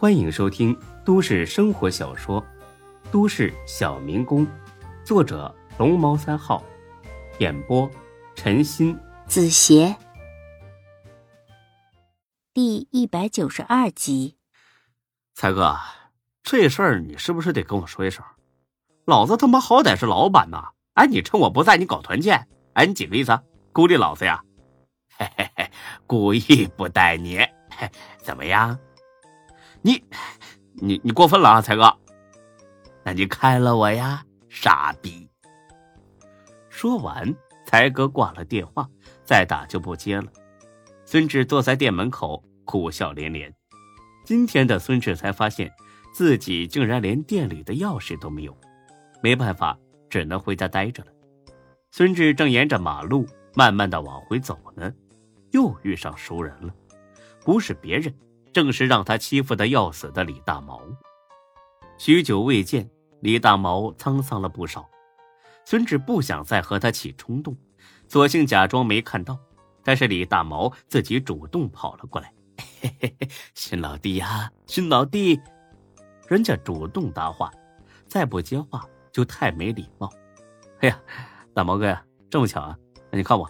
欢迎收听都市生活小说《都市小民工》，作者龙猫三号，演播陈鑫、子邪，第一百九十二集。才哥，这事儿你是不是得跟我说一声？老子他妈好歹是老板呐！哎，你趁我不在，你搞团建，哎，你几个意思？孤立老子呀？嘿嘿嘿，故意不带你，嘿，怎么样？你，你你过分了啊，才哥！那你开了我呀，傻逼！说完，才哥挂了电话，再打就不接了。孙志坐在店门口，苦笑连连。今天的孙志才发现自己竟然连店里的钥匙都没有，没办法，只能回家待着了。孙志正沿着马路慢慢的往回走呢，又遇上熟人了，不是别人。正是让他欺负的要死的李大毛。许久未见，李大毛沧桑了不少。孙志不想再和他起冲动，索性假装没看到。但是李大毛自己主动跑了过来：“嘿嘿嘿，孙老弟呀，孙老弟。”人家主动搭话，再不接话就太没礼貌。哎呀，大毛哥呀，这么巧啊！你看我，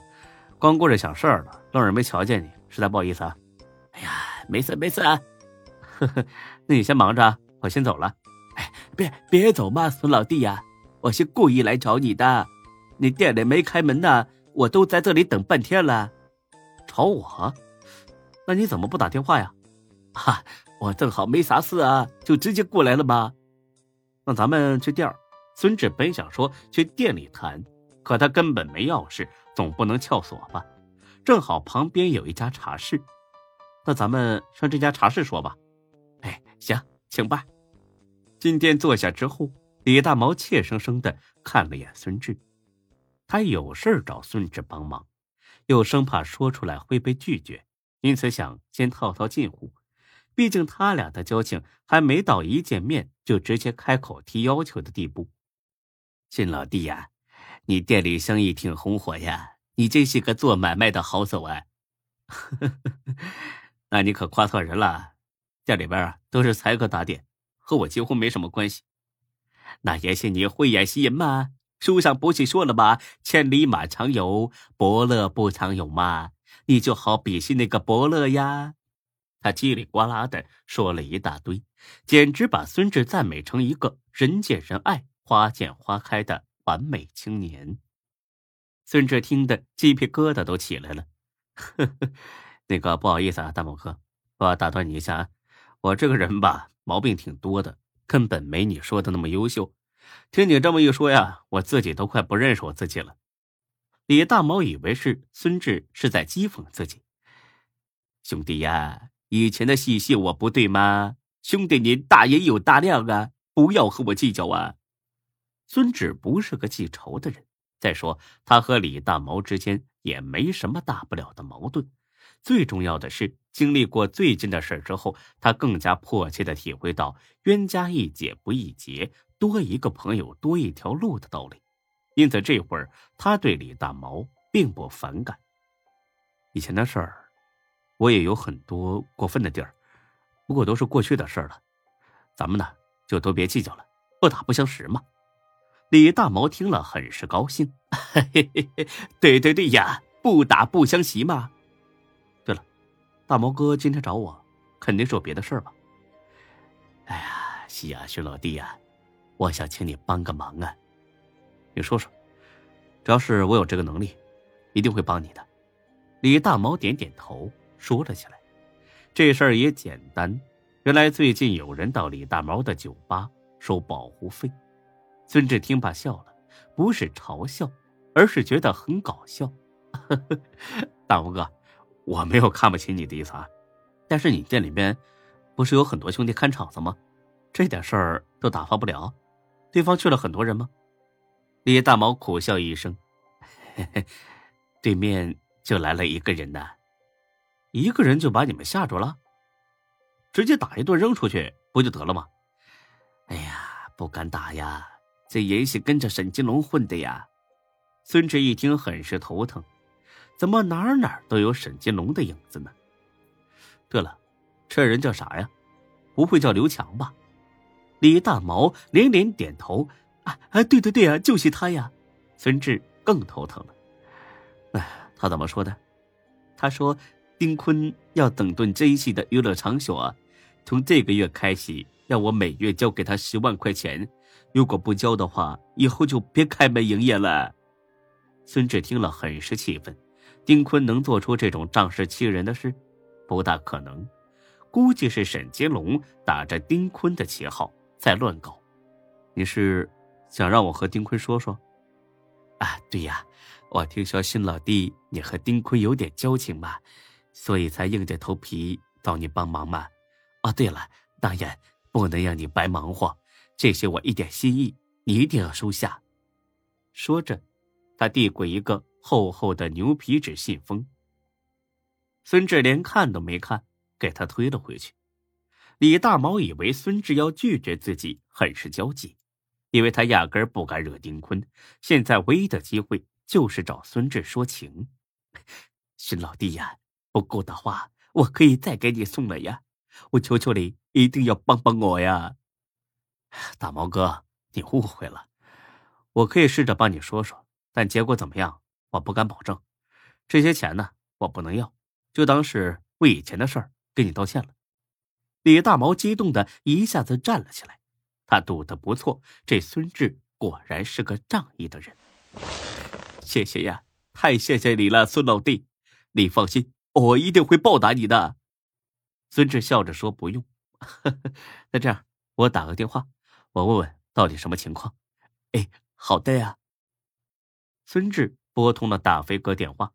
光顾着想事儿了，愣是没瞧见你，实在不好意思啊。没事没事啊，呵呵，那你先忙着，我先走了。哎，别别走嘛，孙老弟呀，我是故意来找你的。你店里没开门呢，我都在这里等半天了。找我？那你怎么不打电话呀？哈，我正好没啥事啊，就直接过来了嘛。那咱们去店儿。孙志本想说去店里谈，可他根本没钥匙，总不能撬锁吧？正好旁边有一家茶室。那咱们上这家茶室说吧。哎，行，请吧。进店坐下之后，李大毛怯生生的看了眼孙志，他有事找孙志帮忙，又生怕说出来会被拒绝，因此想先套套近乎。毕竟他俩的交情还没到一见面就直接开口提要求的地步。金老弟呀，你店里生意挺红火呀，你真是个做买卖的好手啊。那你可夸错人了，店里边啊都是才哥打点，和我几乎没什么关系。那也是你慧眼识人嘛，书上不是说了吗？千里马常有，伯乐不常有嘛。你就好比是那个伯乐呀。他叽里呱啦的说了一大堆，简直把孙志赞美成一个人见人爱、花见花开的完美青年。孙志听得鸡皮疙瘩都起来了，呵呵。那个不好意思啊，大毛哥，我打断你一下啊，我这个人吧，毛病挺多的，根本没你说的那么优秀。听你这么一说呀，我自己都快不认识我自己了。李大毛以为是孙志是在讥讽自己。兄弟呀，以前的戏戏我不对吗？兄弟，你大爷有大量啊，不要和我计较啊。孙志不是个记仇的人，再说他和李大毛之间也没什么大不了的矛盾。最重要的是，经历过最近的事之后，他更加迫切的体会到“冤家宜解不宜结”，多一个朋友多一条路的道理。因此，这会儿他对李大毛并不反感。以前的事儿，我也有很多过分的地儿，不过都是过去的事儿了。咱们呢，就都别计较了，不打不相识嘛。李大毛听了很是高兴，嘿嘿嘿，对对对呀，不打不相识嘛。大毛哥今天找我，肯定是有别的事儿吧？哎呀，是呀，徐老弟呀，我想请你帮个忙啊！你说说，只要是我有这个能力，一定会帮你的。李大毛点点头，说了起来。这事儿也简单，原来最近有人到李大毛的酒吧收保护费。孙志听罢笑了，不是嘲笑，而是觉得很搞笑。大毛哥。我没有看不起你的意思啊，但是你店里边不是有很多兄弟看场子吗？这点事儿都打发不了，对方去了很多人吗？李大毛苦笑一声，嘿嘿，对面就来了一个人呐，一个人就把你们吓住了，直接打一顿扔出去不就得了吗？哎呀，不敢打呀，这人是跟着沈金龙混的呀。孙志一听很是头疼。怎么哪儿哪儿都有沈金龙的影子呢？对了，这人叫啥呀？不会叫刘强吧？李大毛连连点头：“啊啊，对对对啊，就是他呀！”孙志更头疼了。哎，他怎么说的？他说：“丁坤要整顿这一系的娱乐场所，从这个月开始，让我每月交给他十万块钱。如果不交的话，以后就别开门营业了。”孙志听了很是气愤。丁坤能做出这种仗势欺人的事，不大可能。估计是沈金龙打着丁坤的旗号在乱搞。你是想让我和丁坤说说？啊，对呀，我听说新老弟你和丁坤有点交情嘛，所以才硬着头皮找你帮忙嘛。哦，对了，当然不能让你白忙活，这是我一点心意，你一定要收下。说着，他递过一个厚厚的牛皮纸信封。孙志连看都没看。给他推了回去。李大毛以为孙志要拒绝自己，很是焦急，因为他压根儿不敢惹丁坤。现在唯一的机会就是找孙志说情。孙老弟呀，不够的话，我可以再给你送了呀。我求求你，一定要帮帮我呀！大毛哥，你误会了，我可以试着帮你说说，但结果怎么样，我不敢保证。这些钱呢，我不能要，就当是为以前的事儿。给你道歉了，李大毛激动的一下子站了起来。他赌的不错，这孙志果然是个仗义的人。谢谢呀，太谢谢你了，孙老弟。你放心，我一定会报答你的。孙志笑着说：“不用。”那这样，我打个电话，我问问到底什么情况。哎，好的呀。孙志拨通了大飞哥电话，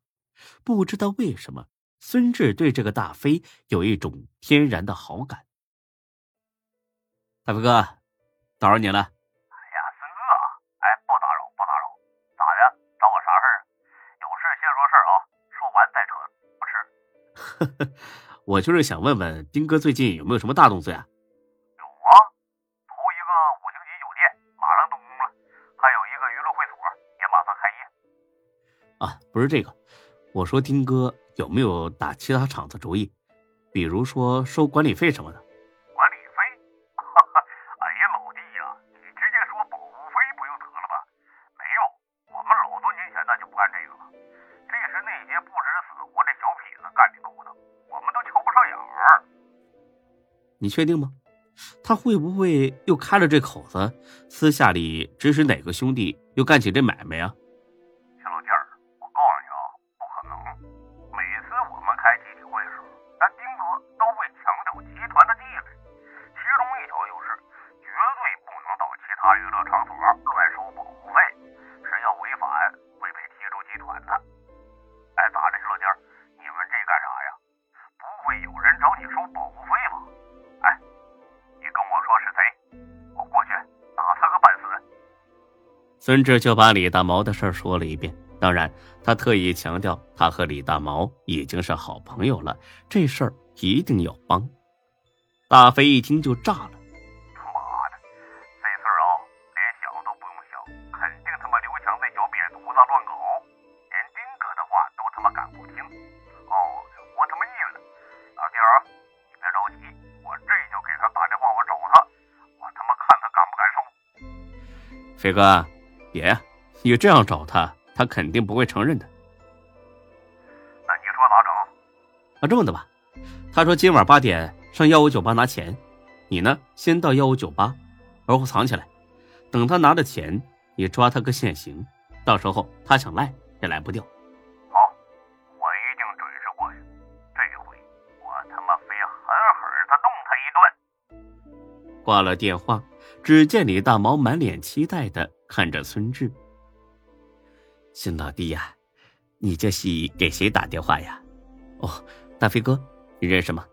不知道为什么。孙志对这个大飞有一种天然的好感。大飞哥，打扰你了。哎呀，孙哥，哎，不打扰，不打扰。咋的？找我啥事儿？有事先说事儿啊，说完再扯，不迟。我就是想问问丁哥最近有没有什么大动作呀？有不是这个，我说丁哥。有没有打其他厂子主意，比如说收管理费什么的？管理费？哈哈，哎呀，老弟呀，你直接说保护费不就得了吧？没有，我们老多年前那就不干这个了。这是那些不知死活的小痞子干的勾当，我们都瞧不上眼儿。你确定吗？他会不会又开了这口子，私下里指使哪个兄弟又干起这买卖啊？孙志就把李大毛的事说了一遍，当然，他特意强调他和李大毛已经是好朋友了，这事儿一定要帮。大飞一听就炸了：“他妈的，这事儿啊，连想都不用想，肯定他妈刘强这小瘪犊子乱搞，连丁哥的话都他妈敢不听。哦，我他妈腻了，老弟儿，你别着急，我这就给他打电话，我找他，我他妈看他敢不敢收。”飞哥。别呀，你这样找他，他肯定不会承认的。那你说咋整？啊，这么的吧，他说今晚八点上幺五九八拿钱，你呢先到幺五九八，而后藏起来，等他拿了钱，你抓他个现行，到时候他想赖也赖不掉。挂了电话，只见李大毛满脸期待的。看着孙志，孙老弟呀，你这是给谁打电话呀？哦，大飞哥，你认识吗？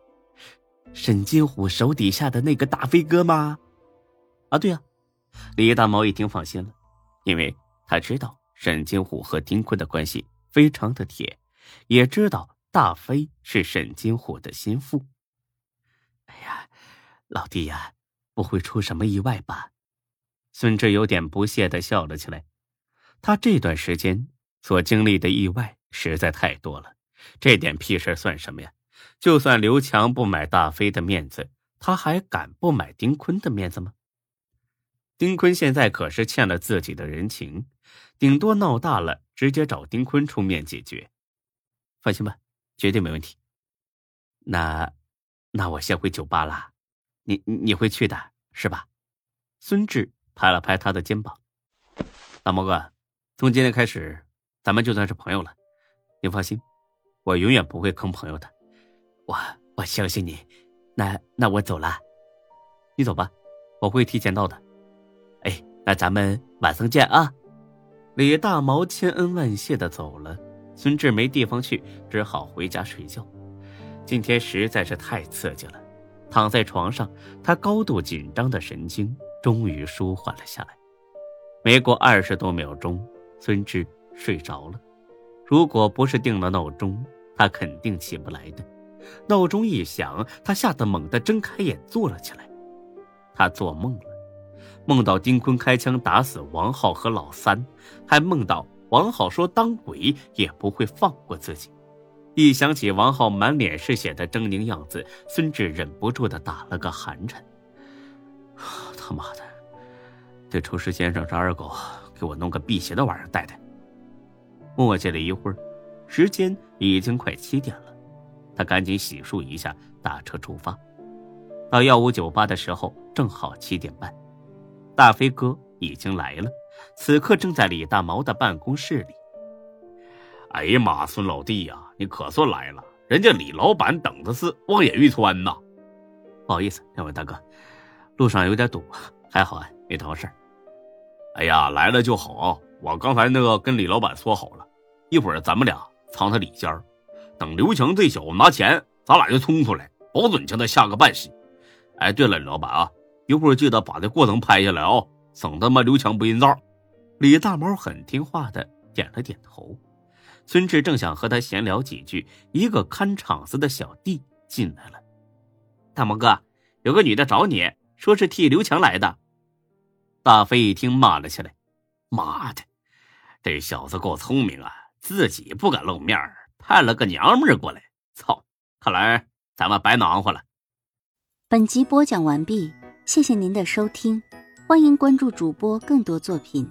沈金虎手底下的那个大飞哥吗？啊，对呀。李大毛一听放心了，因为他知道沈金虎和丁坤的关系非常的铁，也知道大飞是沈金虎的心腹。哎呀，老弟呀，不会出什么意外吧？孙志有点不屑的笑了起来，他这段时间所经历的意外实在太多了，这点屁事算什么呀？就算刘强不买大飞的面子，他还敢不买丁坤的面子吗？丁坤现在可是欠了自己的人情，顶多闹大了，直接找丁坤出面解决。放心吧，绝对没问题。那，那我先回酒吧了，你你会去的是吧？孙志拍了拍他的肩膀。大毛哥，从今天开始，咱们就算是朋友了。你放心，我永远不会坑朋友的。我我相信你。那那我走了，你走吧，我会提前到的。哎，那咱们晚上见啊！李大毛千恩万谢的走了，孙志没地方去，只好回家睡觉。今天实在是太刺激了，躺在床上，他高度紧张的神经终于舒缓了下来。没过二十多秒钟，孙志睡着了。如果不是定了闹钟，他肯定起不来的。闹钟一响，他吓得猛地睁开眼，坐了起来。他做梦了，梦到丁坤开枪打死王浩和老三，还梦到王浩说当鬼也不会放过自己。一想起王浩满脸是血的狰狞样子，孙志忍不住的打了个寒颤。他妈的，这厨师先生张二狗，给我弄个辟邪的玩意儿带带。磨叽了一会儿，时间已经快七点了。他赶紧洗漱一下，打车出发。到幺五酒吧的时候，正好七点半。大飞哥已经来了，此刻正在李大毛的办公室里。哎呀妈，孙老弟呀，你可算来了！人家李老板等的是望眼欲穿呐。不好意思，两位大哥，路上有点堵，还好啊，没耽误事儿。哎呀，来了就好。我刚才那个跟李老板说好了，一会儿咱们俩藏他里间。等刘强这小子拿钱，咱俩就冲出来，保准将他吓个半死。哎，对了，李老板啊，一会儿记得把这过程拍下来啊，省得嘛刘强不认账。李大毛很听话的点了点头。孙志正想和他闲聊几句，一个看场子的小弟进来了。大毛哥，有个女的找你，说是替刘强来的。大飞一听，骂了起来：“妈的，这小子够聪明啊，自己不敢露面。”派了个娘们儿过来，操！看来咱们白忙活了。本集播讲完毕，谢谢您的收听，欢迎关注主播更多作品。